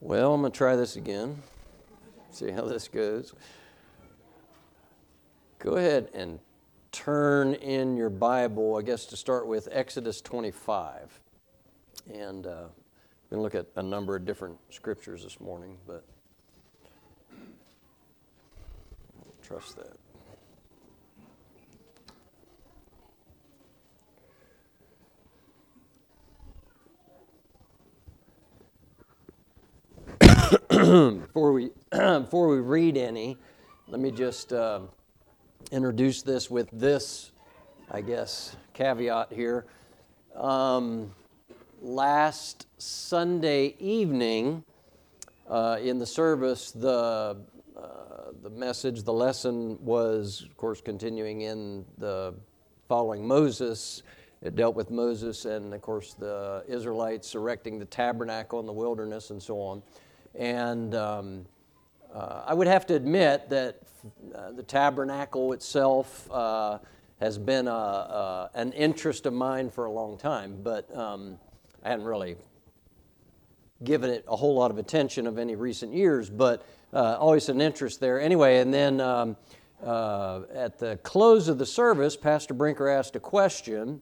Well, I'm going to try this again, see how this goes. Go ahead and turn in your Bible, I guess to start with, Exodus 25. And uh, we're going to look at a number of different scriptures this morning, but trust that. before we before we read any, let me just uh, introduce this with this, I guess, caveat here. Um, last Sunday evening, uh, in the service, the uh, the message, the lesson was, of course, continuing in the following Moses. It dealt with Moses and, of course, the Israelites erecting the tabernacle in the wilderness and so on. And um, uh, I would have to admit that uh, the tabernacle itself uh, has been a, a, an interest of mine for a long time, but um, I hadn't really given it a whole lot of attention of any recent years, but uh, always an interest there. Anyway, and then um, uh, at the close of the service, Pastor Brinker asked a question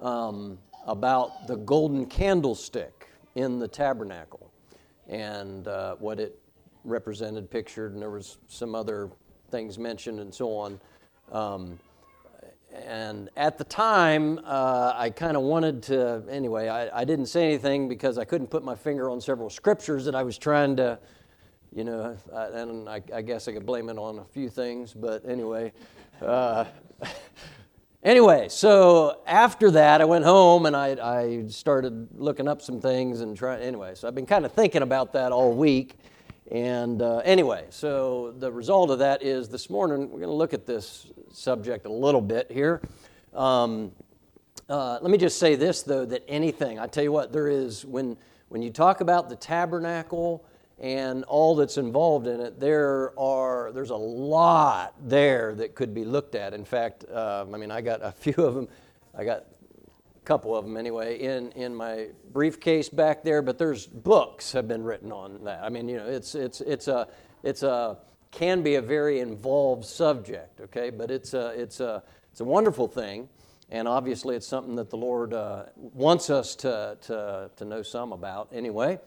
um, about the golden candlestick in the tabernacle and uh, what it represented, pictured, and there was some other things mentioned and so on. Um, and at the time, uh, I kind of wanted to, anyway, I, I, didn't say anything because I couldn't put my finger on several scriptures that I was trying to, you know, and I, I guess I could blame it on a few things, but anyway. Uh, Anyway, so after that, I went home and I, I started looking up some things and trying. Anyway, so I've been kind of thinking about that all week. And uh, anyway, so the result of that is this morning we're going to look at this subject a little bit here. Um, uh, let me just say this, though, that anything, I tell you what, there is, when, when you talk about the tabernacle, and all that's involved in it, there are there's a lot there that could be looked at. In fact, uh, I mean, I got a few of them. I got a couple of them anyway in in my briefcase back there. But there's books have been written on that. I mean, you know, it's it's it's a it's a can be a very involved subject. Okay, but it's a it's a it's a wonderful thing. And obviously, it's something that the Lord uh, wants us to, to, to know some about anyway.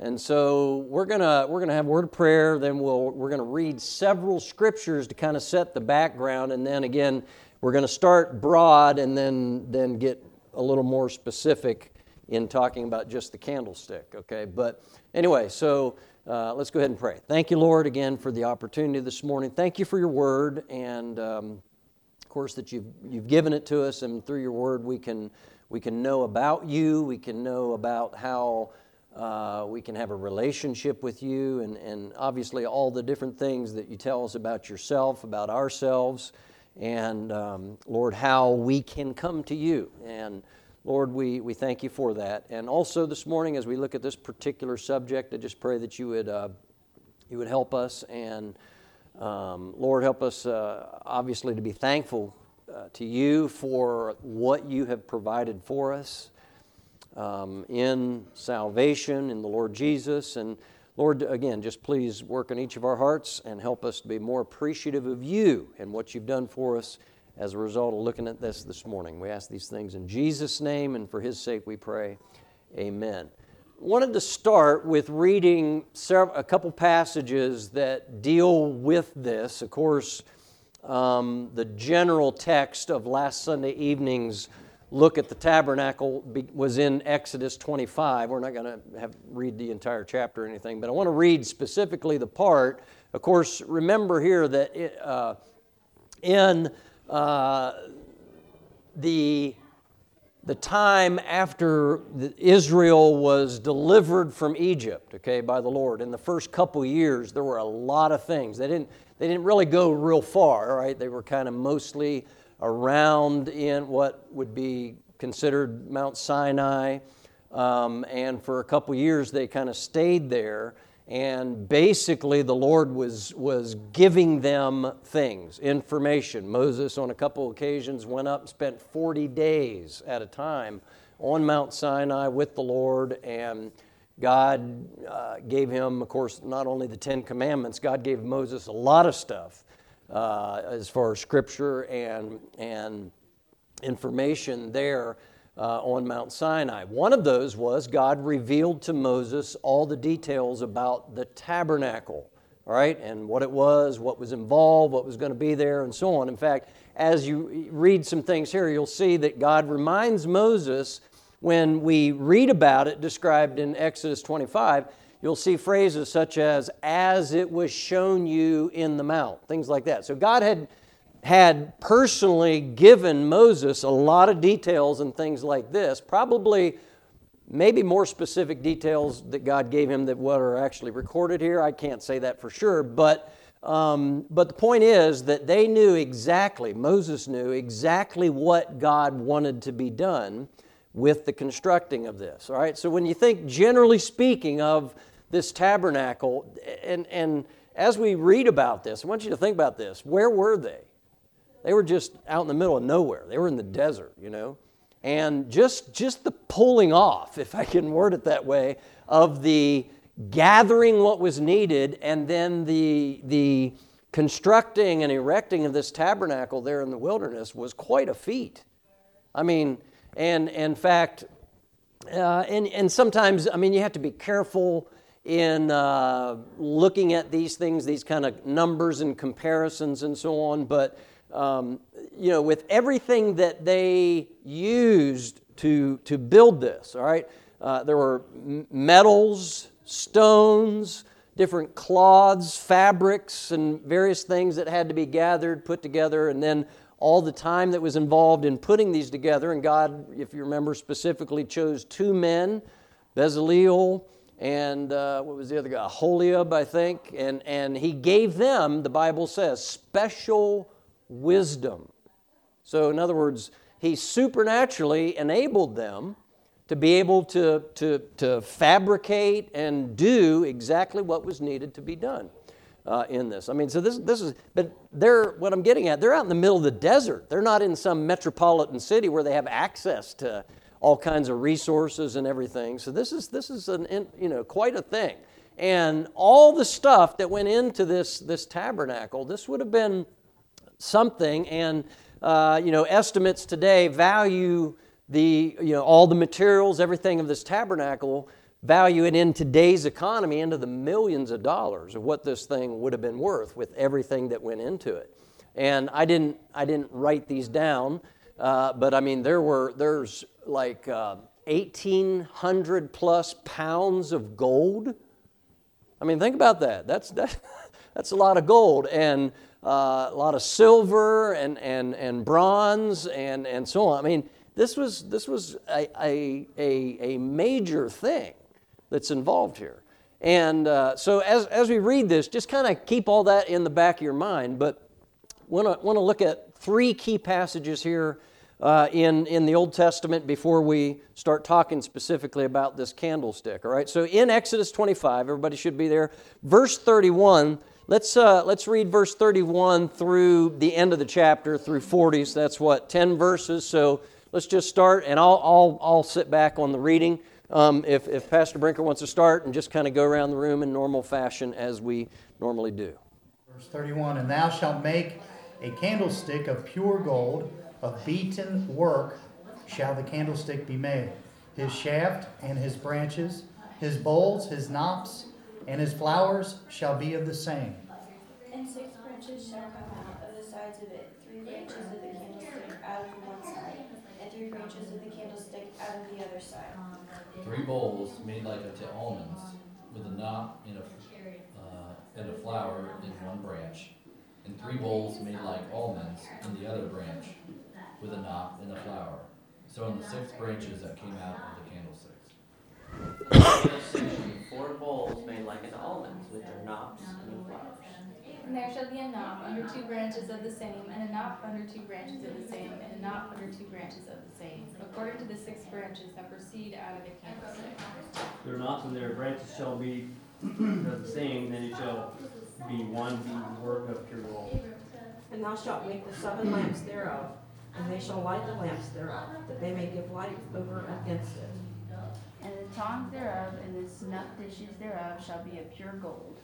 And so we're gonna we're gonna have word of prayer. Then we'll we're gonna read several scriptures to kind of set the background, and then again we're gonna start broad and then then get a little more specific in talking about just the candlestick. Okay, but anyway, so. Uh, let's go ahead and pray. Thank you, Lord, again for the opportunity this morning. Thank you for your word, and um, of course that you've you've given it to us, and through your word we can we can know about you. We can know about how uh, we can have a relationship with you, and, and obviously all the different things that you tell us about yourself, about ourselves, and um, Lord, how we can come to you. And Lord, we, we thank you for that. And also this morning, as we look at this particular subject, I just pray that you would, uh, you would help us. And um, Lord, help us uh, obviously to be thankful uh, to you for what you have provided for us um, in salvation in the Lord Jesus. And Lord, again, just please work in each of our hearts and help us to be more appreciative of you and what you've done for us as a result of looking at this this morning. We ask these things in Jesus' name and for his sake we pray. Amen. Wanted to start with reading several, a couple passages that deal with this. Of course, um, the general text of last Sunday evening's look at the tabernacle was in Exodus 25. We're not going to have read the entire chapter or anything, but I want to read specifically the part. Of course, remember here that it, uh, in uh, the the time after Israel was delivered from Egypt, okay, by the Lord, in the first couple years, there were a lot of things. They didn't, they didn't really go real far, right? They were kind of mostly around in what would be considered Mount Sinai. Um, and for a couple years, they kind of stayed there. And basically, the Lord was, was giving them things, information. Moses, on a couple occasions, went up and spent 40 days at a time on Mount Sinai with the Lord and God uh, gave him, of course, not only the Ten Commandments, God gave Moses a lot of stuff uh, as far as scripture and, and information there uh, on Mount Sinai. One of those was God revealed to Moses all the details about the tabernacle, all right, and what it was, what was involved, what was going to be there, and so on. In fact, as you read some things here, you'll see that God reminds Moses when we read about it described in Exodus 25, you'll see phrases such as, as it was shown you in the mount, things like that. So God had, had personally given Moses a lot of details and things like this, probably maybe more specific details that God gave him that what are actually recorded here. I can't say that for sure, but. Um, but the point is that they knew exactly, Moses knew exactly what God wanted to be done with the constructing of this. All right, so when you think generally speaking of this tabernacle, and, and as we read about this, I want you to think about this. Where were they? They were just out in the middle of nowhere. They were in the desert, you know. And just just the pulling off, if I can word it that way, of the gathering what was needed and then the the constructing and erecting of this tabernacle there in the wilderness was quite a feat. I mean, and in fact, uh, and, and sometimes, I mean, you have to be careful in uh, looking at these things, these kind of numbers and comparisons and so on. But, um, you know, with everything that they used to, to build this, all right, uh, there were metals, stones, different cloths, fabrics, and various things that had to be gathered, put together, and then all the time that was involved in putting these together. And God, if you remember specifically, chose two men, Bezaleel and uh, what was the other guy? Holiab, I think. And, and he gave them, the Bible says, special wisdom. So, in other words, he supernaturally enabled them to be able to, to, to fabricate and do exactly what was needed to be done uh, in this. I mean, so this, this is, but they're, what I'm getting at, they're out in the middle of the desert. They're not in some metropolitan city where they have access to all kinds of resources and everything. So this is, this is an, you know, quite a thing. And all the stuff that went into this, this tabernacle, this would have been something. And, uh, you know, estimates today value the, you know, all the materials, everything of this tabernacle value it in today's economy into the millions of dollars of what this thing would have been worth with everything that went into it. And I didn't, I didn't write these down, uh, but I mean, there were, there's like uh, 1,800 plus pounds of gold. I mean, think about that. That's, that, that's a lot of gold. And uh, a lot of silver and, and, and bronze and, and so on. I mean, this was, this was a, a, a, a major thing that's involved here. And uh, so as, as we read this, just kind of keep all that in the back of your mind. But to want to look at three key passages here uh, in, in the Old Testament before we start talking specifically about this candlestick. All right, so in Exodus 25, everybody should be there. Verse 31, let's, uh, let's read verse 31 through the end of the chapter, through 40s. So that's what, 10 verses. So let's just start, and I'll, I'll, I'll sit back on the reading um, if, if Pastor Brinker wants to start and just kind of go around the room in normal fashion as we normally do. Verse 31 And thou shalt make a candlestick of pure gold, of beaten work shall the candlestick be made. His shaft and his branches, his bowls, his knops, and his flowers shall be of the same. And six branches shall come out of the sides of it, three branches of the candlestick out of one side, and three branches of the candlestick out of the other side three bowls made like unto almonds, with a knop and a, uh, and a flower in one branch, and three bowls made like almonds in the other branch, with a knop and a flower. So in the six branches that came out of the candlesticks. Four bowls made like an almond with their knops and the flowers. And there shall be a knop under two branches of the same, and a knop under two branches of the same, and a knop under two branches of the same, according to the six branches that proceed out of the candlestick. Their knops and their branches shall be the same, then it shall be one work of pure gold. And thou shalt make the seven lamps thereof, and they shall light the lamps thereof, that they may give light over against it. And the the tongs thereof and the snuff dishes thereof shall be of pure gold.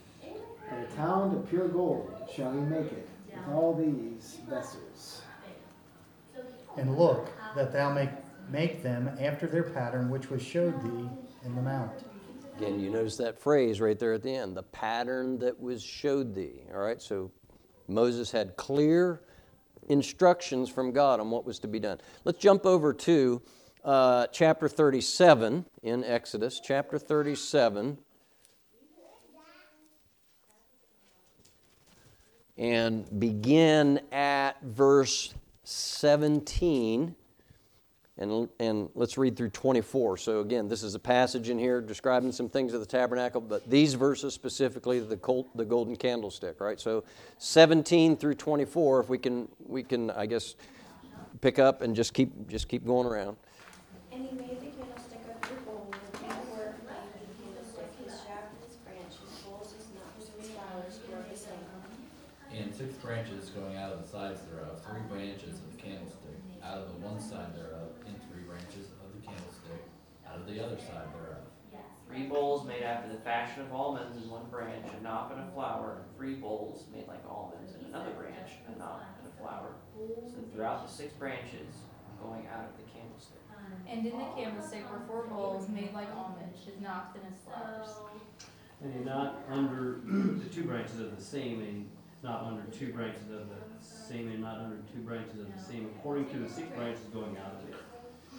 And a talent of pure gold shall he make it with all these vessels. And look, that thou make, make them after their pattern which was showed thee in the mount. Again, you notice that phrase right there at the end the pattern that was showed thee. All right, so Moses had clear instructions from God on what was to be done. Let's jump over to uh, chapter 37 in Exodus, chapter 37. And begin at verse 17. And, and let's read through 24. So, again, this is a passage in here describing some things of the tabernacle, but these verses specifically, the, col- the golden candlestick, right? So, 17 through 24, if we can, we can, I guess, pick up and just keep, just keep going around. And he made the candlestick of pure gold, with beadwork made for the candlestick, his shaft and his branch, his bowls, his knops, and his flowers were the same. And six branches going out of the sides thereof, three branches of the candlestick, out of the one side thereof, and three branches of the candlestick, out of the other side thereof. Three bowls made after the fashion of almonds in one branch, a knop and a flower, and three bowls made like almonds in another branch, a knop and a flower. So throughout the six branches going out of the candlestick. And in the candlestick were four bowls made like almonds, his knops and his flowers. And you're not under the two branches of the same, and knop under two branches of the same, and knop under two branches of the same, according to the six branches going out of it.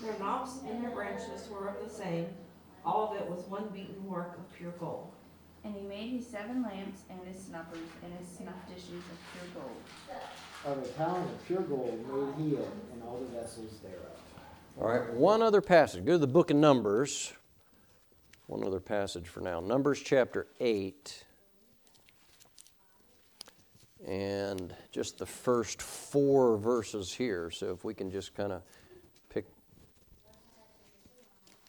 Their knops and their branches were of the same. All of it was one beaten work of pure gold. And he made his seven lamps and his snuffers and his snuff dishes of pure gold. Of a talent of pure gold made he it and all the vessels thereof. All right, one other passage. Go to the book of Numbers. One other passage for now. Numbers chapter 8. And just the first four verses here. So if we can just kind of pick,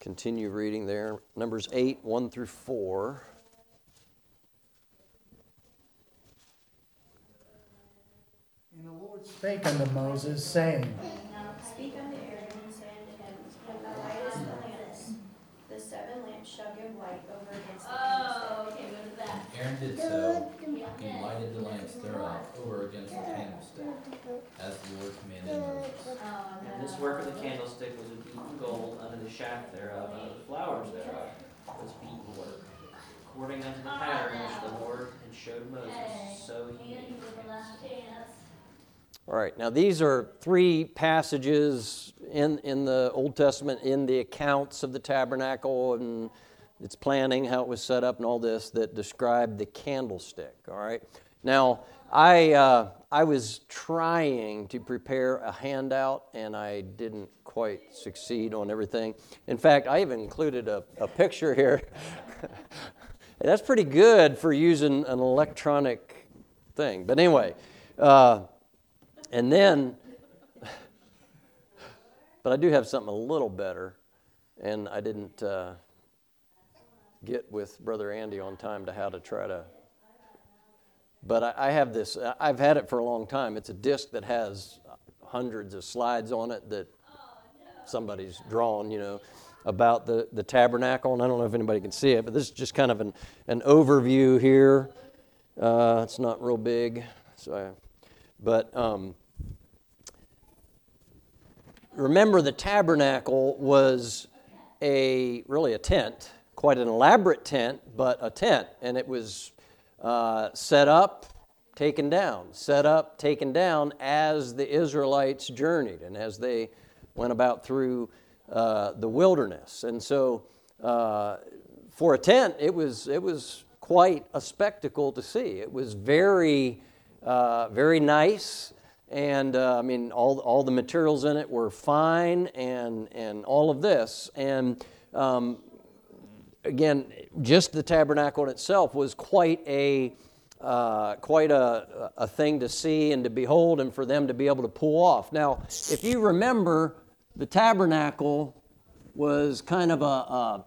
continue reading there. Numbers 8, 1 through 4. And the Lord spake unto Moses, saying, Speak unto Aaron and say unto him, When thou lightest the lamps, the seven lamps shall give light over against the candlestick. Aaron did so, he lighted the lamps thereof over against the candlestick, as the Lord commanded Moses. And this work of the candlestick was of beaten gold, under the shaft thereof, and of the flowers thereof was beaten work. According unto the pattern which the Lord had showed Moses, so he made. All right, now these are three passages in, in the Old Testament in the accounts of the tabernacle and its planning, how it was set up, and all this that describe the candlestick. All right, now I, uh, I was trying to prepare a handout and I didn't quite succeed on everything. In fact, I even included a, a picture here. That's pretty good for using an electronic thing. But anyway, uh, and then, but I do have something a little better, and I didn't uh, get with Brother Andy on time to how to try to. But I, I have this, I've had it for a long time. It's a disc that has hundreds of slides on it that somebody's drawn, you know, about the, the tabernacle. And I don't know if anybody can see it, but this is just kind of an, an overview here. Uh, it's not real big, so I, but um, remember the tabernacle was a really a tent, quite an elaborate tent, but a tent, and it was uh, set up, taken down, set up, taken down as the Israelites journeyed and as they went about through uh, the wilderness. And so, uh, for a tent, it was it was quite a spectacle to see. It was very uh, very nice. And uh, I mean, all, all the materials in it were fine and, and all of this. And um, again, just the tabernacle in itself was quite a, uh, quite a, a thing to see and to behold and for them to be able to pull off. Now, if you remember, the tabernacle was kind of a, a,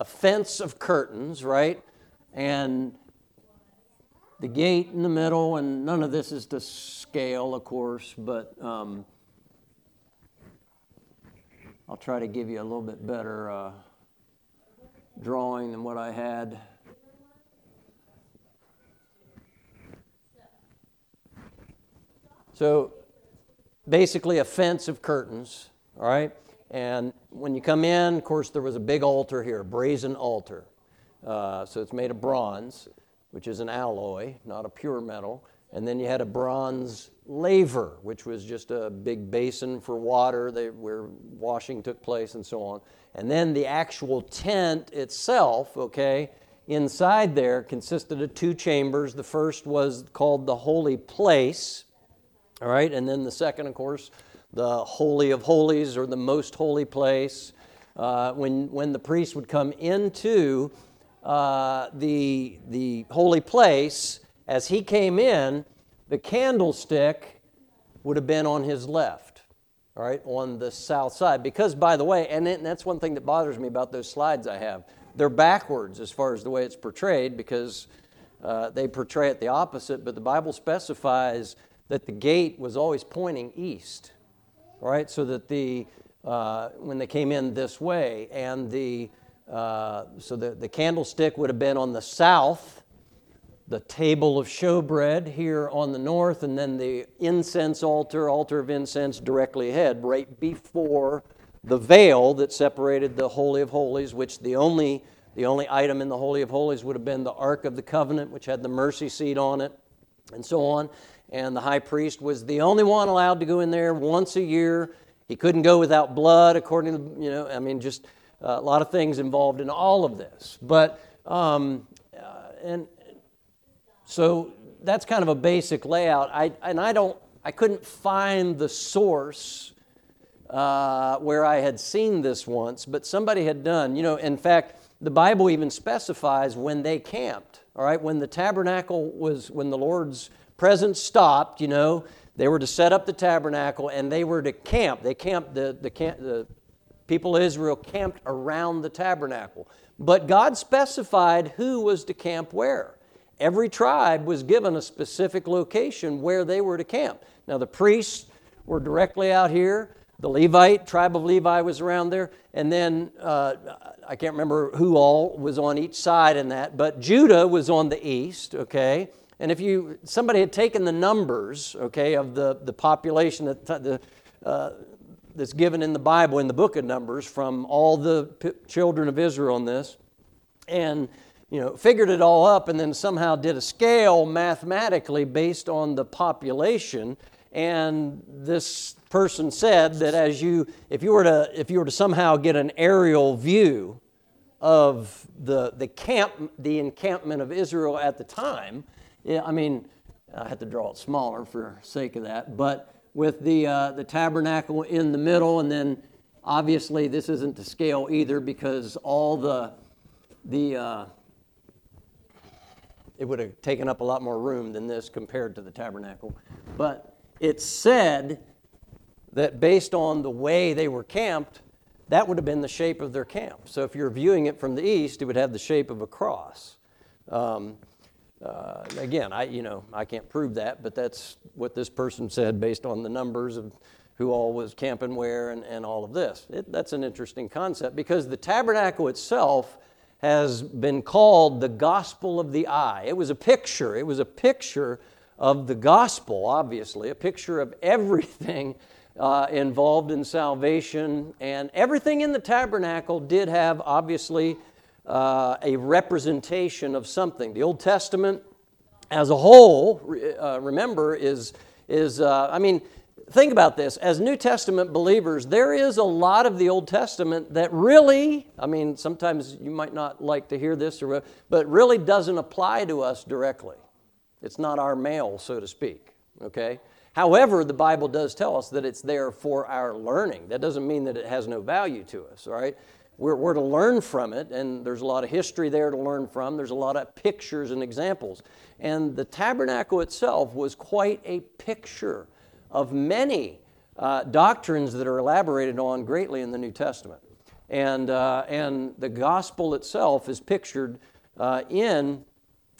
a fence of curtains, right? And the gate in the middle, and none of this is to scale, of course, but um, I'll try to give you a little bit better uh, drawing than what I had. So basically, a fence of curtains, all right? And when you come in, of course, there was a big altar here, a brazen altar. Uh, so it's made of bronze, which is an alloy, not a pure metal. And then you had a bronze laver, which was just a big basin for water they, where washing took place and so on. And then the actual tent itself, okay, inside there consisted of two chambers. The first was called the holy place, all right, and then the second, of course, the Holy of Holies or the most holy place. Uh, when, when the priest would come into uh, the, the holy place, as he came in, the candlestick would have been on his left, all right, on the south side. Because, by the way, and that's one thing that bothers me about those slides I have, they're backwards as far as the way it's portrayed because uh, they portray it the opposite, but the Bible specifies that the gate was always pointing east, right, so that the, uh, when they came in this way, and the, uh, so the, the candlestick would have been on the south the table of showbread here on the north, and then the incense altar, altar of incense directly ahead, right before the veil that separated the Holy of Holies, which the only, the only item in the Holy of Holies would have been the Ark of the Covenant, which had the mercy seat on it, and so on. And the high priest was the only one allowed to go in there once a year. He couldn't go without blood, according to, you know, I mean, just uh, a lot of things involved in all of this. But, um, uh, and, so that's kind of a basic layout. I, and I don't, I couldn't find the source uh, where I had seen this once, but somebody had done. You know, in fact, the Bible even specifies when they camped. All right, when the tabernacle was, when the Lord's presence stopped, you know, they were to set up the tabernacle and they were to camp. They camped the the, camp, the people of Israel camped around the tabernacle, but God specified who was to camp where. Every tribe was given a specific location where they were to camp. Now, the priests were directly out here. The Levite, tribe of Levi, was around there. And then uh, I can't remember who all was on each side in that, but Judah was on the east, okay? And if you, somebody had taken the numbers, okay, of the, the population that the, uh, that's given in the Bible, in the book of Numbers, from all the p- children of Israel on this, and you know, figured it all up and then somehow did a scale mathematically based on the population. And this person said that as you, if you were to, if you were to somehow get an aerial view of the, the camp, the encampment of Israel at the time, yeah, I mean, I had to draw it smaller for sake of that, but with the, uh, the tabernacle in the middle, and then obviously this isn't to scale either because all the, the, uh, it would have taken up a lot more room than this compared to the tabernacle. But it said that based on the way they were camped, that would have been the shape of their camp. So if you're viewing it from the east, it would have the shape of a cross. Um, uh, again, I you know I can't prove that, but that's what this person said based on the numbers of who all was camping where and, and all of this. It, that's an interesting concept because the tabernacle itself has been called the gospel of the eye. It was a picture, it was a picture of the gospel, obviously, a picture of everything uh, involved in salvation. And everything in the tabernacle did have, obviously, uh, a representation of something. The Old Testament as a whole, uh, remember, is, is uh, I mean, think about this. As New Testament believers, there is a lot of the Old Testament that really, I mean, sometimes you might not like to hear this, or, but really doesn't apply to us directly. It's not our mail, so to speak, okay? However, the Bible does tell us that it's there for our learning. That doesn't mean that it has no value to us, all right? We're, we're to learn from it, and there's a lot of history there to learn from. There's a lot of pictures and examples. And the tabernacle itself was quite a picture of many uh, doctrines that are elaborated on greatly in the New Testament. And, uh, and the gospel itself is pictured uh, in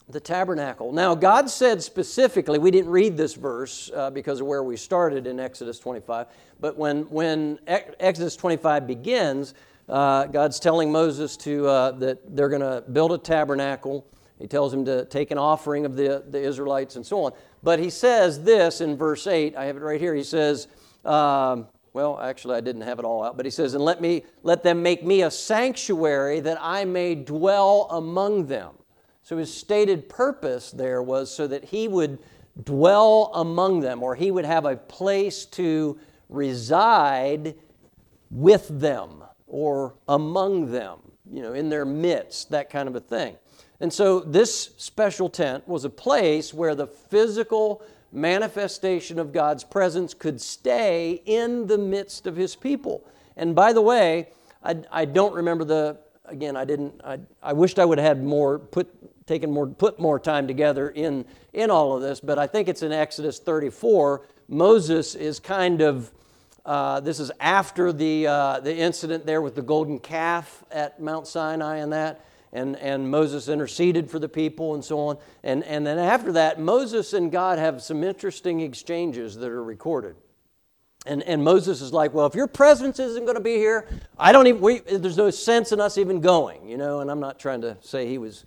the tabernacle. Now, God said specifically, we didn't read this verse uh, because of where we started in Exodus 25, but when, when Exodus 25 begins, uh, God's telling Moses to, uh, that they're going to build a tabernacle. He tells him to take an offering of the, the Israelites and so on. But he says this in verse 8, I have it right here. He says, um, well, actually, I didn't have it all out, but he says, And let, me, let them make me a sanctuary that I may dwell among them. So his stated purpose there was so that he would dwell among them, or he would have a place to reside with them or among them, you know, in their midst, that kind of a thing. And so this special tent was a place where the physical manifestation of God's presence could stay in the midst of his people. And by the way, I, I don't remember the, again, I didn't, I, I wished I would have had more, put, taken more, put more time together in, in all of this, but I think it's in Exodus 34. Moses is kind of, uh, this is after the, uh, the incident there with the golden calf at Mount Sinai and that and, and Moses interceded for the people and so on. And, and then after that, Moses and God have some interesting exchanges that are recorded. And, and Moses is like, well, if your presence isn't going to be here, I don't even, we, there's no sense in us even going, you know, and I'm not trying to say he was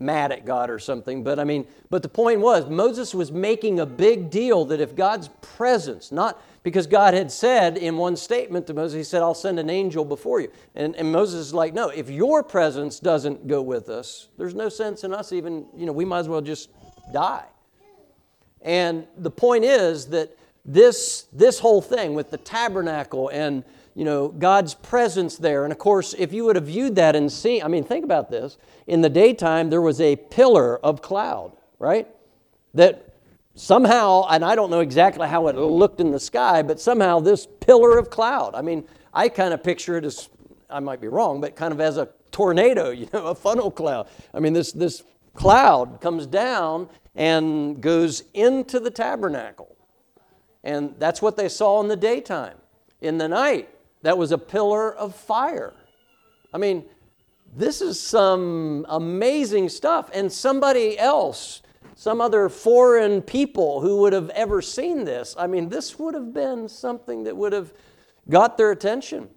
mad at God or something, but I mean, but the point was, Moses was making a big deal that if God's presence, not, because God had said in one statement to Moses, He said, I'll send an angel before you. And, and Moses is like, No, if your presence doesn't go with us, there's no sense in us even, you know, we might as well just die. And the point is that this, this whole thing with the tabernacle and you know God's presence there, and of course, if you would have viewed that and seen, I mean, think about this. In the daytime, there was a pillar of cloud, right? That somehow, and I don't know exactly how it looked in the sky, but somehow this pillar of cloud. I mean, I kind of picture it as, I might be wrong, but kind of as a tornado, you know, a funnel cloud. I mean, this, this cloud comes down and goes into the tabernacle. And that's what they saw in the daytime. In the night, that was a pillar of fire. I mean, this is some amazing stuff. And somebody else some other foreign people who would have ever seen this. I mean, this would have been something that would have got their attention.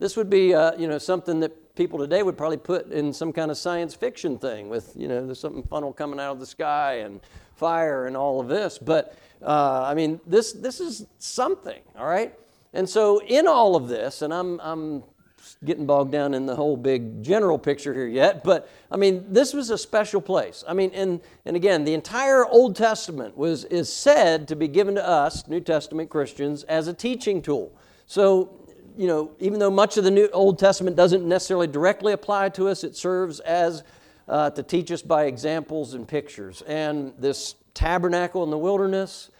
This would be, uh, you know, something that people today would probably put in some kind of science fiction thing with, you know, there's something funnel coming out of the sky and fire and all of this. But uh, I mean, this this is something, all right. And so, in all of this, and I'm I'm getting bogged down in the whole big general picture here yet, but I mean, this was a special place. I mean, and, and again, the entire Old Testament was, is said to be given to us, New Testament Christians, as a teaching tool. So, you know, even though much of the New Old Testament doesn't necessarily directly apply to us, it serves as uh, to teach us by examples and pictures. And this tabernacle in the wilderness,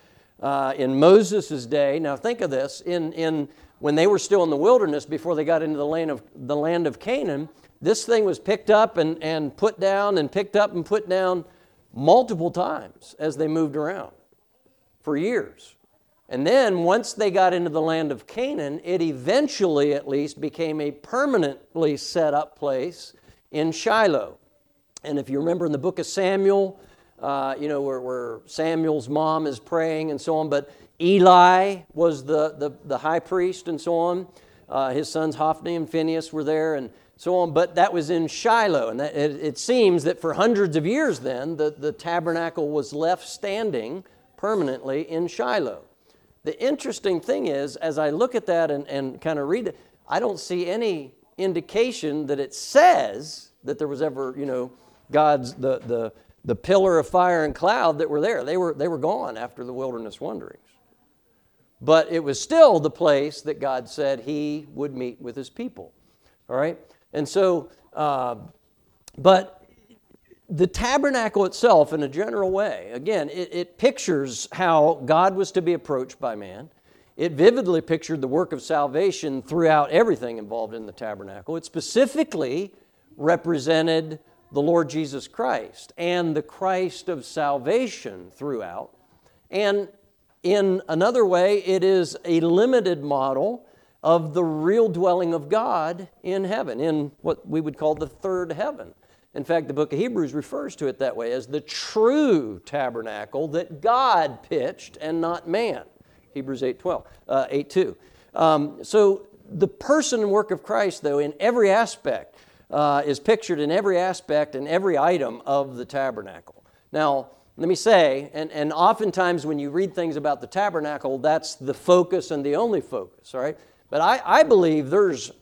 uh, in Moses' day, now think of this, in, in when they were still in the wilderness before they got into the land of, the land of Canaan, this thing was picked up and, and put down and picked up and put down multiple times as they moved around for years. And then once they got into the land of Canaan, it eventually, at least, became a permanently set up place in Shiloh. And if you remember in the book of Samuel, uh, you know, where, where Samuel's mom is praying and so on, but Eli was the, the, the high priest and so on. Uh, his sons Hophni and Phinehas were there and so on, but that was in Shiloh. And that, it, it seems that for hundreds of years then, the, the tabernacle was left standing permanently in Shiloh. The interesting thing is, as I look at that and, and kind of read it, I don't see any indication that it says that there was ever, you know, God's, the, the, the pillar of fire and cloud that were there. They were, they were gone after the wilderness wanderings. But it was still the place that God said He would meet with His people. All right? And so, uh, but the tabernacle itself, in a general way, again, it, it pictures how God was to be approached by man. It vividly pictured the work of salvation throughout everything involved in the tabernacle. It specifically represented the Lord Jesus Christ and the Christ of salvation throughout. And in another way, it is a limited model of the real dwelling of God in heaven, in what we would call the third heaven. In fact, the book of Hebrews refers to it that way as the true tabernacle that God pitched and not man. Hebrews 8 12, uh, 8 2. Um, so the person and work of Christ, though, in every aspect, uh, is pictured in every aspect and every item of the tabernacle. Now, let me say, and, and oftentimes when you read things about the tabernacle, that's the focus and the only focus, right? But I, I believe there's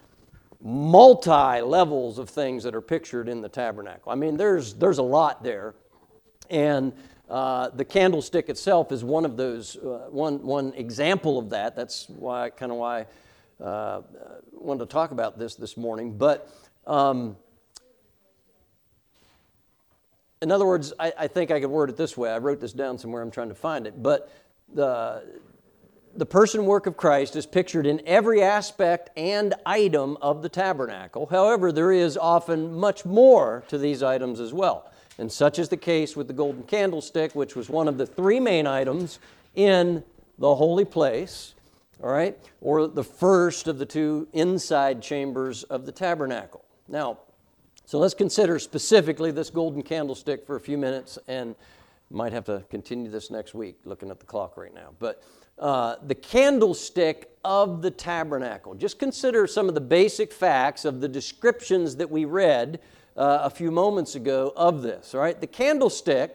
multi levels of things that are pictured in the tabernacle. I mean, there's, there's a lot there. And uh, the candlestick itself is one of those, uh, one, one example of that. That's why, kind of why I uh, wanted to talk about this this morning. But um, in other words, I, I, think I could word it this way. I wrote this down somewhere, I'm trying to find it. But the, the person work of Christ is pictured in every aspect and item of the tabernacle. However, there is often much more to these items as well. And such is the case with the golden candlestick, which was one of the three main items in the holy place, all right, or the first of the two inside chambers of the tabernacle. Now, so let's consider specifically this golden candlestick for a few minutes and might have to continue this next week looking at the clock right now. But uh, the candlestick of the tabernacle. Just consider some of the basic facts of the descriptions that we read uh, a few moments ago of this. All right, the candlestick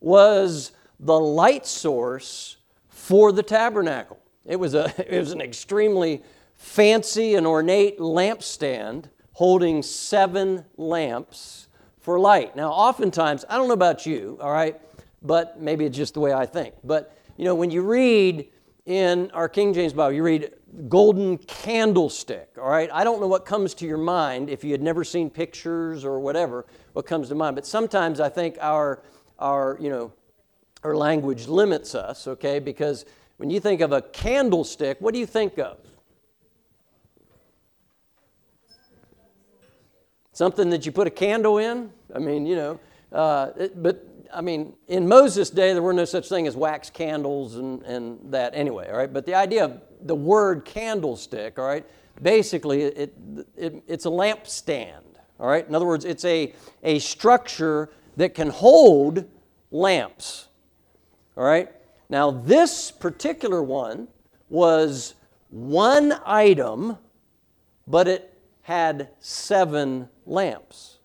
was the light source for the tabernacle. It was, a, it was an extremely fancy and ornate lampstand holding seven lamps for light. Now, oftentimes, I don't know about you, all right, but maybe it's just the way I think. But, you know, when you read in our King James Bible, you read golden candlestick, all right? I don't know what comes to your mind if you had never seen pictures or whatever, what comes to mind. But sometimes I think our, our, you know, our language limits us, okay? Because when you think of a candlestick, what do you think of? Something that you put a candle in? I mean, you know, uh, it, but I mean, in Moses' day, there were no such thing as wax candles and, and that anyway, all right? But the idea of the word candlestick, all right, basically it, it, it's a lampstand, all right? In other words, it's a, a structure that can hold lamps, all right? Now, this particular one was one item, but it had seven lamps.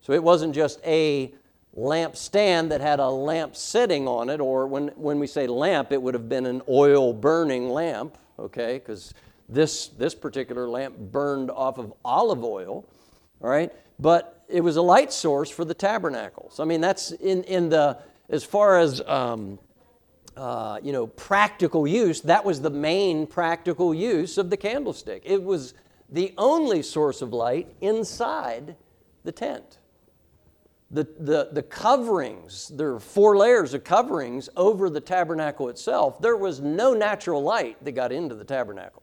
So it wasn't just a lamp stand that had a lamp sitting on it, or when, when we say lamp, it would have been an oil burning lamp, okay, because this, this particular lamp burned off of olive oil, all right, but it was a light source for the tabernacles. I mean, that's in, in the, as far as, um, uh, you know, practical use, that was the main practical use of the candlestick. It was the only source of light inside the tent. The, the, the coverings, there are four layers of coverings over the tabernacle itself. There was no natural light that got into the tabernacle.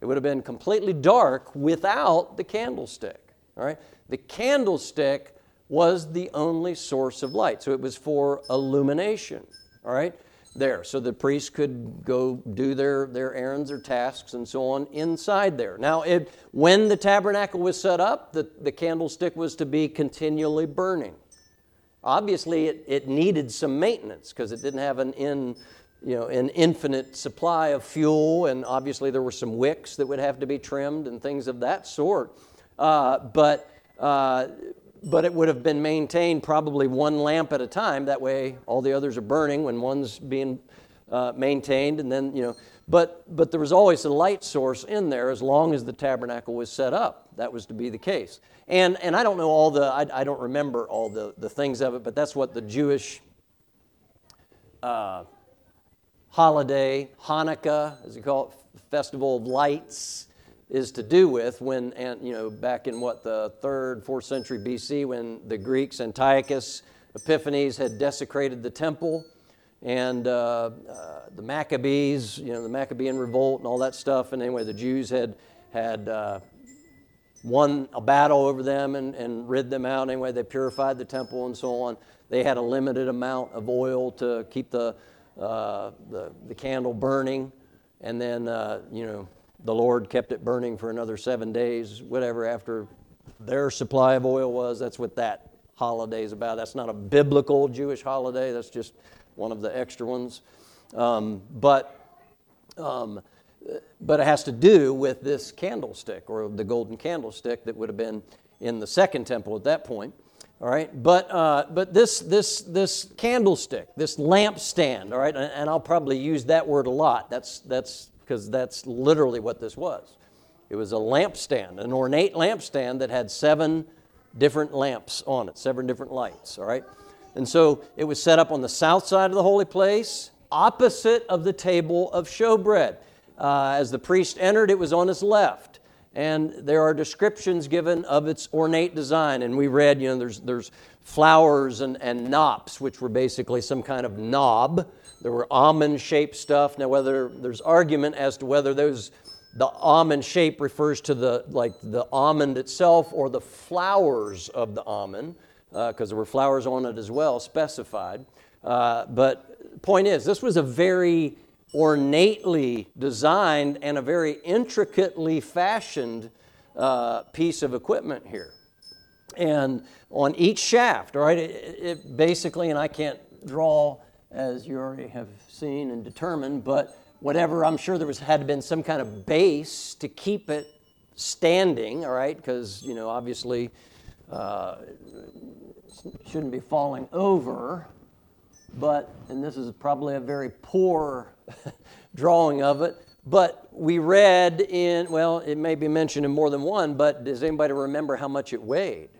It would have been completely dark without the candlestick. All right? The candlestick was the only source of light, so it was for illumination. All right? There. So the priests could go do their, their errands or tasks and so on inside there. Now, it, when the tabernacle was set up, the, the candlestick was to be continually burning. Obviously, it, it needed some maintenance because it didn't have an in, you know, an infinite supply of fuel, and obviously there were some wicks that would have to be trimmed and things of that sort. Uh, but uh, but it would have been maintained probably one lamp at a time. That way, all the others are burning when one's being uh, maintained, and then you know. But but there was always a light source in there as long as the tabernacle was set up. That was to be the case. And and I don't know all the I, I don't remember all the the things of it, but that's what the Jewish. Uh, holiday, Hanukkah, as you call it, festival of lights, is to do with when, and, you know, back in what, the third, fourth century BC, when the Greeks, Antiochus Epiphanes, had desecrated the temple, and uh, uh, the Maccabees, you know, the Maccabean revolt and all that stuff. And anyway, the Jews had, had uh, won a battle over them and, and rid them out. Anyway, they purified the temple and so on. They had a limited amount of oil to keep the, uh, the, the candle burning. And then, uh, you know, the Lord kept it burning for another seven days, whatever, after their supply of oil was. That's what that holiday is about. That's not a biblical Jewish holiday, that's just one of the extra ones. Um, but um, but it has to do with this candlestick or the golden candlestick that would have been in the second temple at that point. All right, but uh, but this this this candlestick, this lampstand, all right, and, and I'll probably use that word a lot. That's that's because that's literally what this was. It was a lampstand, an ornate lampstand that had seven different lamps on it, seven different lights. All right, and so it was set up on the south side of the holy place, opposite of the table of showbread. Uh, as the priest entered, it was on his left. And there are descriptions given of its ornate design. And we read, you know, there's, there's flowers and, and knops, which were basically some kind of knob. There were almond shaped stuff. Now, whether there's argument as to whether those the almond shape refers to the like the almond itself or the flowers of the almond, because uh, there were flowers on it as well specified. Uh, but point is, this was a very ornately designed and a very intricately fashioned uh, piece of equipment here. And on each shaft, right, it, it basically, and I can't draw as you already have seen and determined, but whatever, I'm sure there was had been some kind of base to keep it standing, all right, because, you know, obviously uh, shouldn't be falling over, but, and this is probably a very poor drawing of it. But we read in, well, it may be mentioned in more than one, but does anybody remember how much it weighed?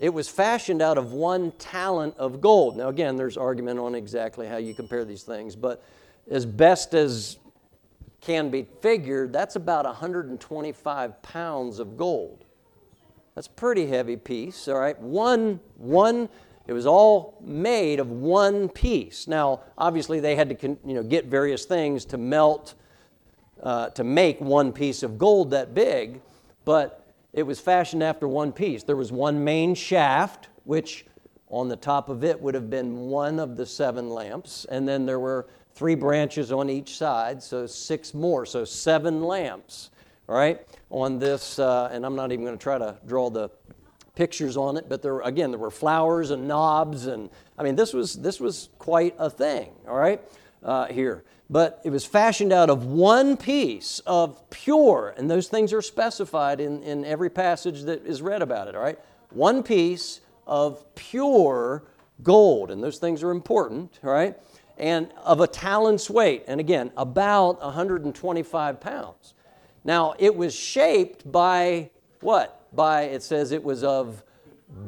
It was fashioned out of one talent of gold. Now, again, there's argument on exactly how you compare these things, but as best as can be figured, that's about 125 pounds of gold. That's a pretty heavy piece, all right? One, one it was all made of one piece. Now, obviously, they had to you know, get various things to melt, uh, to make one piece of gold that big, but it was fashioned after one piece. There was one main shaft, which on the top of it would have been one of the seven lamps, and then there were three branches on each side, so six more, so seven lamps, all right, on this. Uh, and I'm not even going to try to draw the pictures on it, but there again there were flowers and knobs, and I mean this was this was quite a thing. All right, uh, here, but it was fashioned out of one piece of pure, and those things are specified in in every passage that is read about it. All right, one piece of pure gold, and those things are important. All right. And of a talent's weight, and again, about 125 pounds. Now, it was shaped by what? by, it says it was of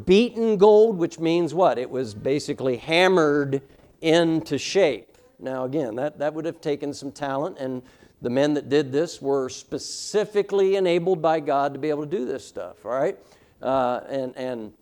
beaten gold, which means what? It was basically hammered into shape. Now, again, that, that would have taken some talent, and the men that did this were specifically enabled by God to be able to do this stuff, all right? Uh, and and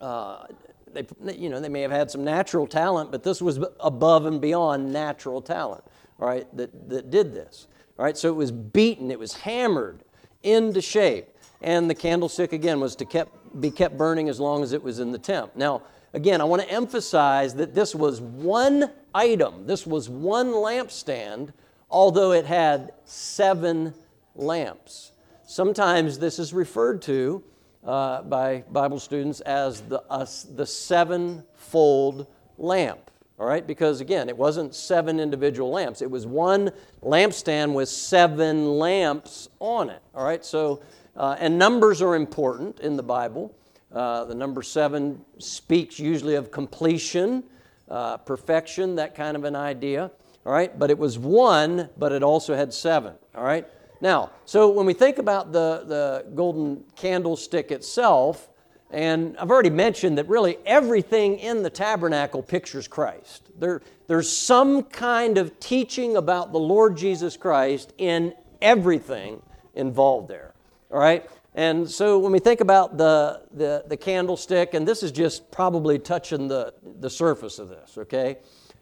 uh, they, you know, they may have had some natural talent, but this was above and beyond natural talent, all right, that, that did this. All right, so it was beaten, it was hammered into shape and the candlestick again was to kept, be kept burning as long as it was in the temp. Now, again, I want to emphasize that this was one item, this was one lampstand, although it had seven lamps. Sometimes this is referred to uh, by Bible students as the, uh, the sevenfold lamp. All right, because again, it wasn't seven individual lamps. It was one lampstand with seven lamps on it. All right, so uh, and numbers are important in the Bible. Uh, the number seven speaks usually of completion, uh, perfection, that kind of an idea. All right, but it was one, but it also had seven. All right. Now, so when we think about the, the golden candlestick itself, and I've already mentioned that really everything in the tabernacle pictures Christ. There, there's some kind of teaching about the Lord Jesus Christ in everything involved there. All right? And so when we think about the, the, the candlestick, and this is just probably touching the, the surface of this, okay?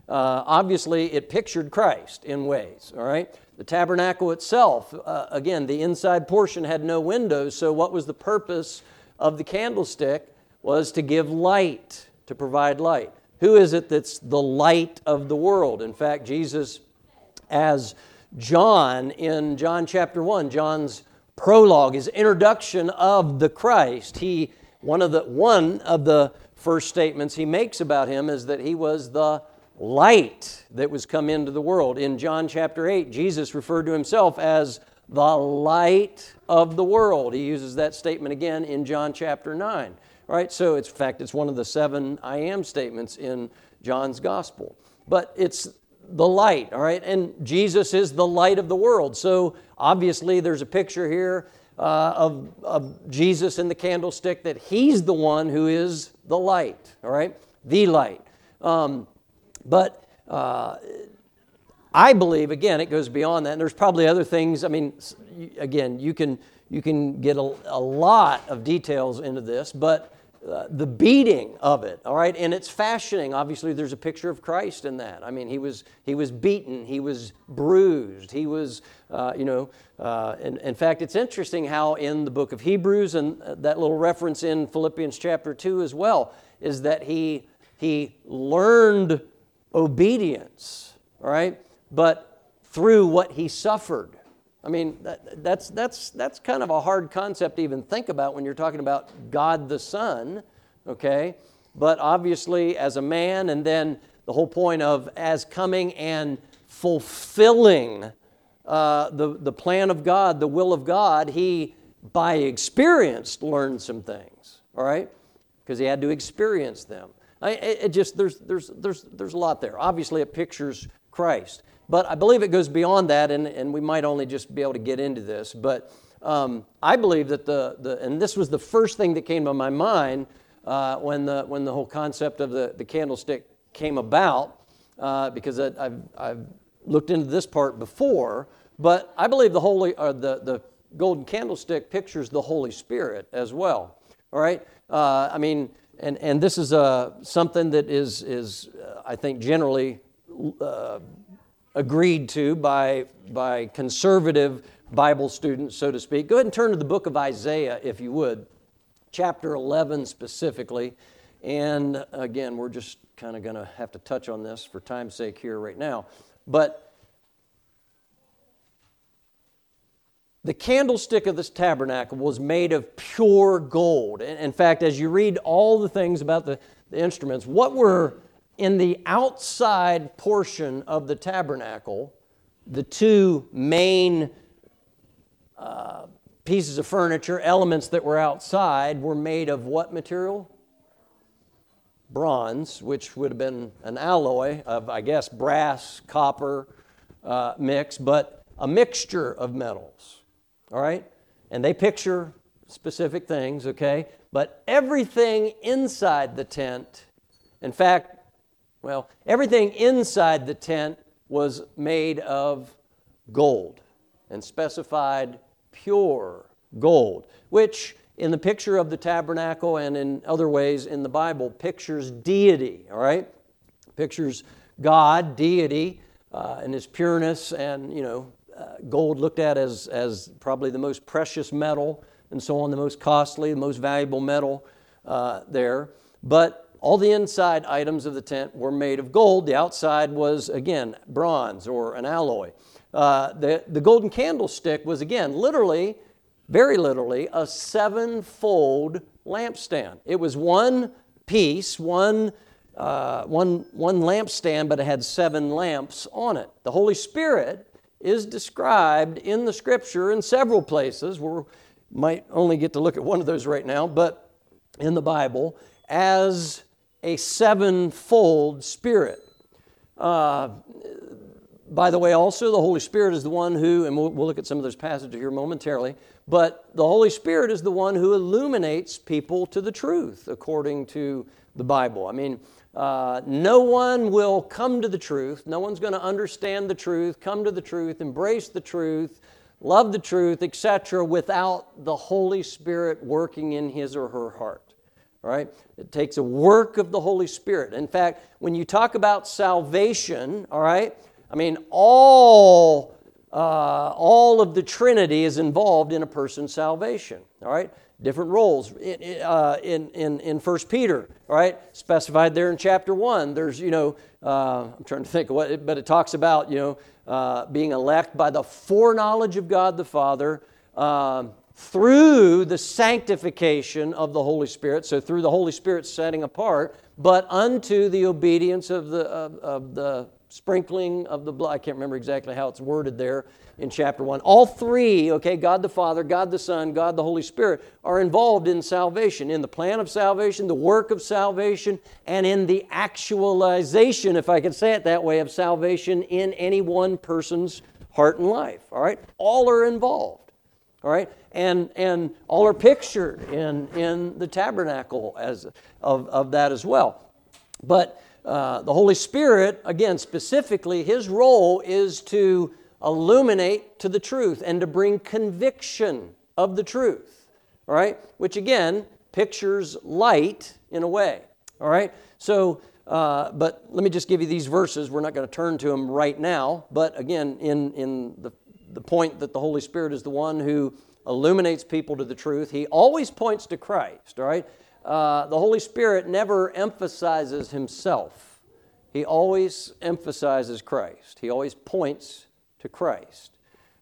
Uh, obviously, it pictured Christ in ways, all right? The tabernacle itself, uh, again, the inside portion had no windows, so what was the purpose of the candlestick? Was to give light, to provide light. Who is it that's the light of the world? In fact, Jesus, as John in John chapter 1, John's prologue, his introduction of the Christ, he one of the one of the first statements he makes about him is that he was the light that was come into the world. In John chapter 8, Jesus referred to himself as the light of the world. He uses that statement again in John chapter 9. All right, so it's in fact it's one of the seven I am statements in John's gospel. But it's the light, all right? And Jesus is the light of the world. So obviously there's a picture here uh, of, of Jesus in the candlestick that he's the one who is the light, all right? The light. Um, but uh, I believe, again, it goes beyond that. And there's probably other things. I mean, again, you can, you can get a, a lot of details into this, but uh, the beating of it, all right, and its fashioning. Obviously, there's a picture of Christ in that. I mean, he was he was beaten, he was bruised, he was, uh, you know. Uh, in, in fact, it's interesting how in the book of Hebrews and uh, that little reference in Philippians chapter two as well is that he he learned obedience, all right, but through what he suffered. I mean, that, that's, that's, that's kind of a hard concept to even think about when you're talking about God the Son, okay? But obviously, as a man, and then the whole point of as coming and fulfilling uh, the, the plan of God, the will of God, he, by experience, learned some things, all right? Because he had to experience them. I, it just, there's, there's, there's, there's a lot there. Obviously, it pictures Christ. But I believe it goes beyond that, and, and we might only just be able to get into this. But um, I believe that the, the, and this was the first thing that came to my mind uh, when, the, when the whole concept of the, the candlestick came about, uh, because I, I've, I've looked into this part before. But I believe the, holy, or the, the golden candlestick pictures the Holy Spirit as well. All right? Uh, I mean, and, and this is uh, something that is, is uh, I think, generally uh, agreed to by, by conservative Bible students, so to speak. Go ahead and turn to the book of Isaiah, if you would, chapter 11 specifically. And again, we're just kind of going to have to touch on this for time's sake here right now. But the candlestick of this tabernacle was made of pure gold. In fact, as you read all the things about the, the instruments, what were in the outside portion of the tabernacle, the two main uh, pieces of furniture, elements that were outside, were made of what material? Bronze, which would have been an alloy of, I guess, brass, copper uh, mix, but a mixture of metals. All right? And they picture specific things, okay? But everything inside the tent, in fact, well, everything inside the tent was made of gold and specified pure gold, which in the picture of the tabernacle and in other ways in the Bible pictures deity, all right? Pictures God, deity, uh, and his pureness, and, you know, uh, gold looked at as, as probably the most precious metal and so on, the most costly, the most valuable metal uh, there. But all the inside items of the tent were made of gold. The outside was, again, bronze or an alloy. Uh, the, the golden candlestick was, again, literally, very literally, a sevenfold lampstand. It was one piece, one, uh, one, one lampstand, but it had seven lamps on it. The Holy Spirit is described in the scripture in several places. We might only get to look at one of those right now, but in the Bible as a sevenfold spirit. Uh, by the way, also, the Holy Spirit is the one who, and we'll, we'll, look at some of those passages here momentarily, but the Holy Spirit is the one who illuminates people to the truth, according to the Bible. I mean, uh, no one will come to the truth, no one's going to understand the truth, come to the truth, embrace the truth, love the truth, etc., without the Holy Spirit working in his or her heart. Right? It takes a work of the Holy Spirit. In fact, when you talk about salvation, all right, I mean, all, uh, all of the Trinity is involved in a person's salvation. All right? Different roles in, uh, in, in, in 1 Peter, all right? Specified there in chapter 1. There's, you know, uh, I'm trying to think of what, but it talks about, you know, uh, being elect by the foreknowledge of God the Father, uh, through the sanctification of the Holy Spirit, so through the Holy Spirit setting apart, but unto the obedience of the, of, of the sprinkling of the blood. I can't remember exactly how it's worded there in chapter 1. All three, okay, God the Father, God the Son, God the Holy Spirit, are involved in salvation, in the plan of salvation, the work of salvation, and in the actualization, if I could say it that way, of salvation in any one person's heart and life. All right? All are involved. All right? And, and all are pictured in, in the tabernacle as, of, of that as well. But uh, the Holy Spirit, again, specifically, his role is to illuminate to the truth and to bring conviction of the truth. All right? Which again pictures light in a way. All right? So, uh, but let me just give you these verses. We're not going to turn to them right now. But again, in, in the, the point that the Holy Spirit is the one who illuminates people to the truth, he always points to Christ. Right? uh, the Holy Spirit never emphasizes himself. He always emphasizes Christ. He always points to Christ.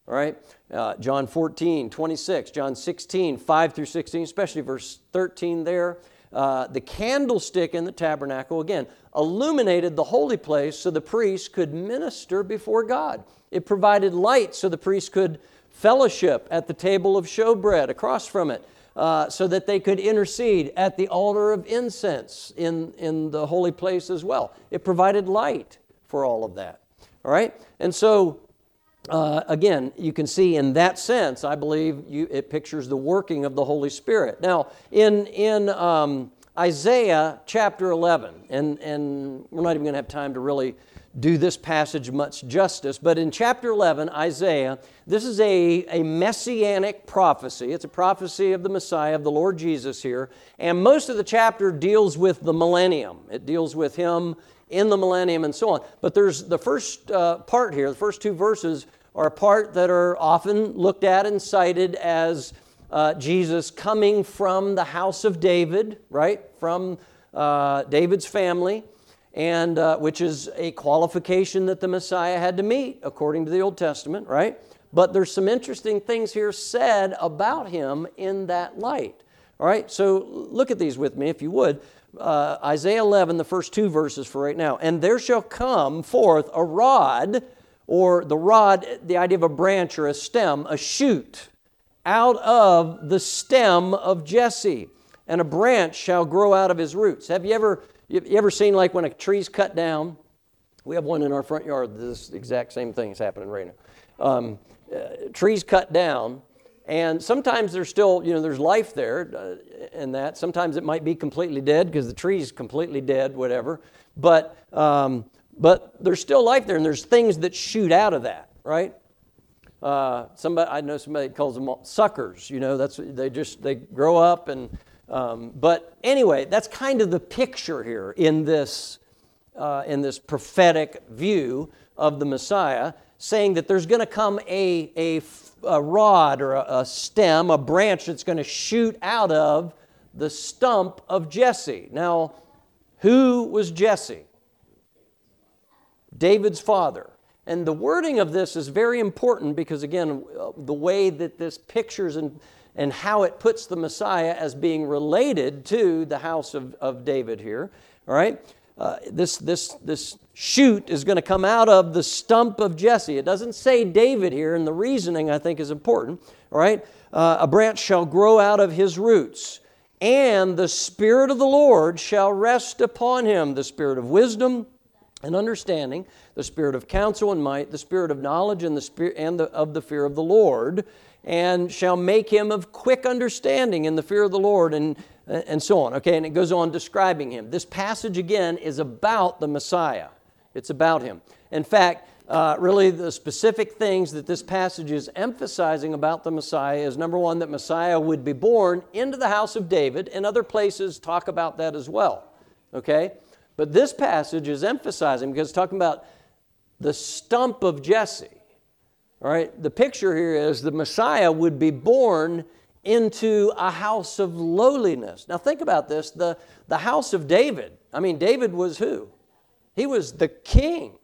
All right? Uh, John 14, 26, John 16, 5 through 16, especially verse 13 there. Uh, the candlestick in the tabernacle, again, illuminated the holy place so the priest could minister before God. It provided light so the priest could fellowship at the table of showbread across from it uh, so that they could intercede at the altar of incense in, in the holy place as well. It provided light for all of that. All right? And so, uh, again, you can see in that sense, I believe you, it pictures the working of the Holy Spirit. Now, in, in um, Isaiah chapter 11, and, and we're not even going to have time to really do this passage much justice, but in chapter 11, Isaiah, this is a, a messianic prophecy. It's a prophecy of the Messiah, of the Lord Jesus here. And most of the chapter deals with the millennium, it deals with him in the millennium and so on. But there's the first uh, part here, the first two verses are a part that are often looked at and cited as uh, Jesus coming from the house of David, right? From uh, David's family and uh, which is a qualification that the Messiah had to meet according to the Old Testament, right? But there's some interesting things here said about him in that light. All right, so look at these with me if you would. Uh, Isaiah 11, the first two verses for right now. And there shall come forth a rod, or the rod, the idea of a branch or a stem, a shoot, out of the stem of Jesse, and a branch shall grow out of his roots. Have you ever you, ever seen like when a tree's cut down? We have one in our front yard. This exact same thing is happening right now. Um, uh, trees cut down, and sometimes there's still, you know, there's life there uh, in that. Sometimes it might be completely dead because the tree's completely dead, whatever. But um, but there's still life there, and there's things that shoot out of that, right? Uh, somebody I know somebody calls them suckers. You know, that's they just they grow up and um, but anyway, that's kind of the picture here in this, uh, in this prophetic view of the Messiah, saying that there's going to come a, a, a rod or a, a stem, a branch that's going to shoot out of the stump of Jesse. Now, who was Jesse? David's father. And the wording of this is very important because, again, the way that this pictures and and how it puts the Messiah as being related to the house of, of David here. All right? Uh, this, this, this shoot is going to come out of the stump of Jesse. It doesn't say David here, and the reasoning I think is important. All right? Uh, a branch shall grow out of his roots, and the Spirit of the Lord shall rest upon him the Spirit of wisdom and understanding, the Spirit of counsel and might, the Spirit of knowledge, and the Spirit and the, of the fear of the Lord and shall make him of quick understanding in the fear of the Lord, and, and so on. Okay, and it goes on describing him. This passage again is about the Messiah, it's about him. In fact, uh, really, the specific things that this passage is emphasizing about the Messiah is number one, that Messiah would be born into the house of David, and other places talk about that as well. Okay? But this passage is emphasizing because it's talking about the stump of Jesse. All right, the picture here is the Messiah would be born into a house of lowliness. Now, think about this the, the house of David. I mean, David was who? He was the king.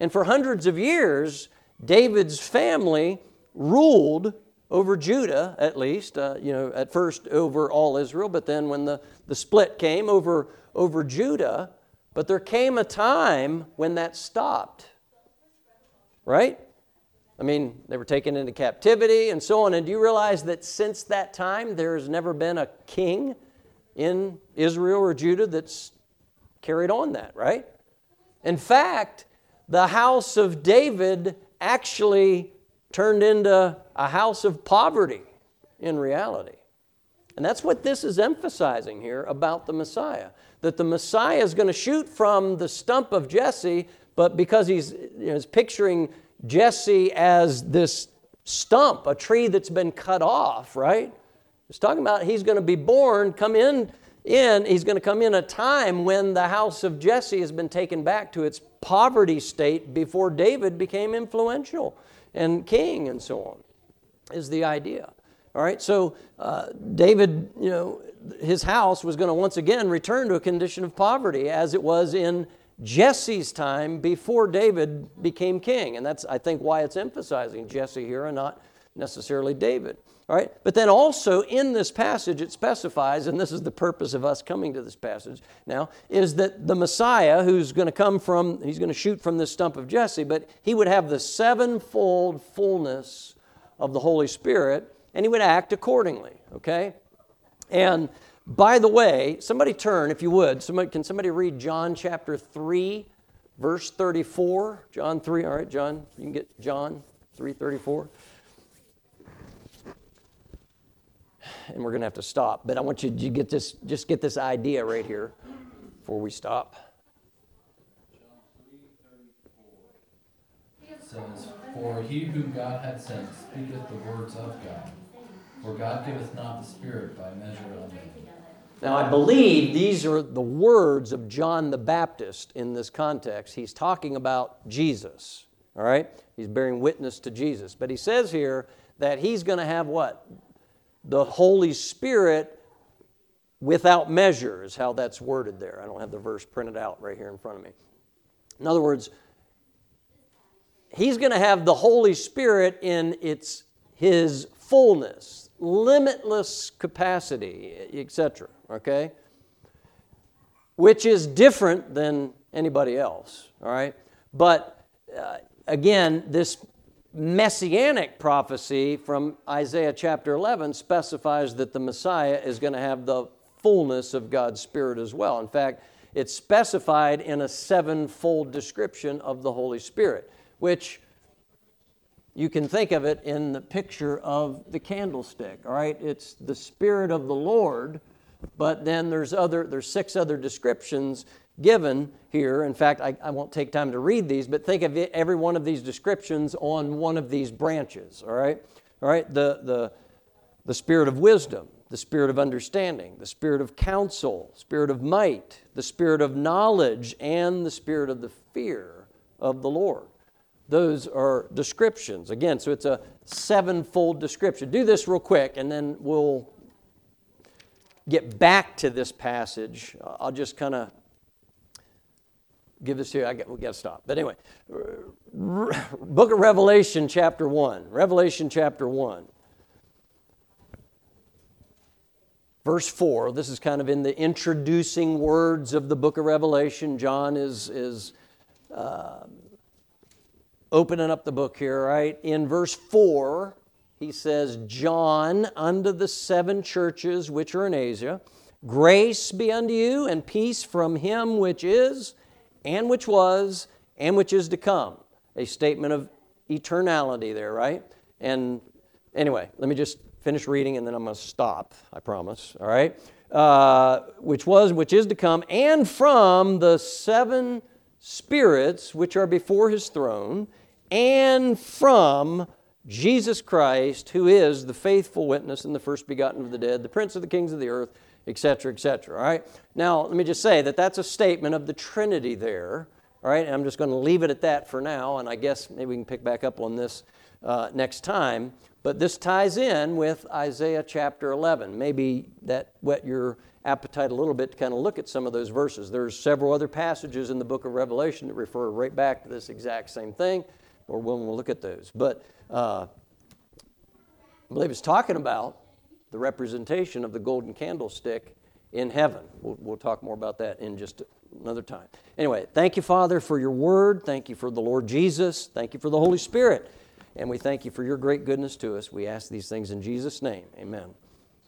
And for hundreds of years, David's family ruled over Judah, at least, uh, you know, at first over all Israel, but then when the, the split came over, over Judah, but there came a time when that stopped. Right? I mean, they were taken into captivity and so on. And do you realize that since that time, there has never been a king in Israel or Judah that's carried on that, right? In fact, the house of David actually turned into a house of poverty in reality. And that's what this is emphasizing here about the Messiah. That the Messiah is going to shoot from the stump of Jesse, but because he's, you know, he's picturing Jesse as this stump, a tree that's been cut off, right? He's talking about he's going to be born, come in, in, he's going to come in a time when the house of Jesse has been taken back to its poverty state before David became influential and king and so on, is the idea. All right, so uh, David, you know, his house was going to once again return to a condition of poverty as it was in Jesse's time before David became king. And that's, I think, why it's emphasizing Jesse here and not necessarily David. All right, but then also in this passage it specifies, and this is the purpose of us coming to this passage now, is that the Messiah who's going to come from, he's going to shoot from this stump of Jesse, but he would have the sevenfold fullness of the Holy Spirit and he would act accordingly, okay? And by the way, somebody turn, if you would, somebody, can somebody read John chapter 3, verse 34? John 3, all right, John, you can get John 3, 34. And we're going to have to stop, but I want you to get this, just get this idea right here before we stop. says, For he whom God hath sent speaketh the words of God. For God giveth not the Spirit by measure of men. Now, I believe these are the words of John the Baptist in this context. He's talking about Jesus, all right? He's bearing witness to Jesus. But he says here that he's going to have what? The Holy Spirit without measure, is how that's worded there. I don't have the verse printed out right here in front of me. In other words, he's going to have the Holy Spirit in its his fullness, limitless capacity, etc. Okay? Which is different than anybody else, all right? But uh, again, this messianic prophecy from Isaiah chapter 11 specifies that the Messiah is going to have the fullness of God's Spirit as well. In fact, it's specified in a sevenfold description of the Holy Spirit, which you can think of it in the picture of the candlestick all right it's the spirit of the lord but then there's other there's six other descriptions given here in fact I, I won't take time to read these but think of it, every one of these descriptions on one of these branches all right all right the the the spirit of wisdom the spirit of understanding the spirit of counsel spirit of might the spirit of knowledge and the spirit of the fear of the lord those are descriptions. Again, so it's a sevenfold description. Do this real quick, and then we'll get back to this passage. I'll just kind of give this to you. I get, we got to stop. But anyway, Book of Revelation, chapter 1. Revelation, chapter 1. Verse 4, this is kind of in the introducing words of the book of Revelation. John is, is uh, opening up the book here, right? In verse 4, he says, John, unto the seven churches which are in Asia, grace be unto you and peace from him which is, and which was, and which is to come. A statement of eternality there, right? And anyway, let me just finish reading and then I'm going to stop, I promise, all right? Uh, which was, which is to come, and from the seven spirits which are before his throne, and from Jesus Christ, who is the faithful witness and the first begotten of the dead, the prince of the kings of the earth, etc., etc. All right? Now, let me just say that that's a statement of the Trinity there. All right? And I'm just going to leave it at that for now, and I guess maybe we can pick back up on this uh, next time. But this ties in with Isaiah chapter 11. Maybe that whet your appetite a little bit to kind of look at some of those verses. There's several other passages in the book of Revelation that refer right back to this exact same thing, or we'll look at those. But uh, I believe it's talking about the representation of the golden candlestick in heaven. We'll, we'll talk more about that in just another time. Anyway, thank you, Father, for your word. Thank you for the Lord Jesus. Thank you for the Holy Spirit. And we thank you for your great goodness to us. We ask these things in Jesus' name. Amen.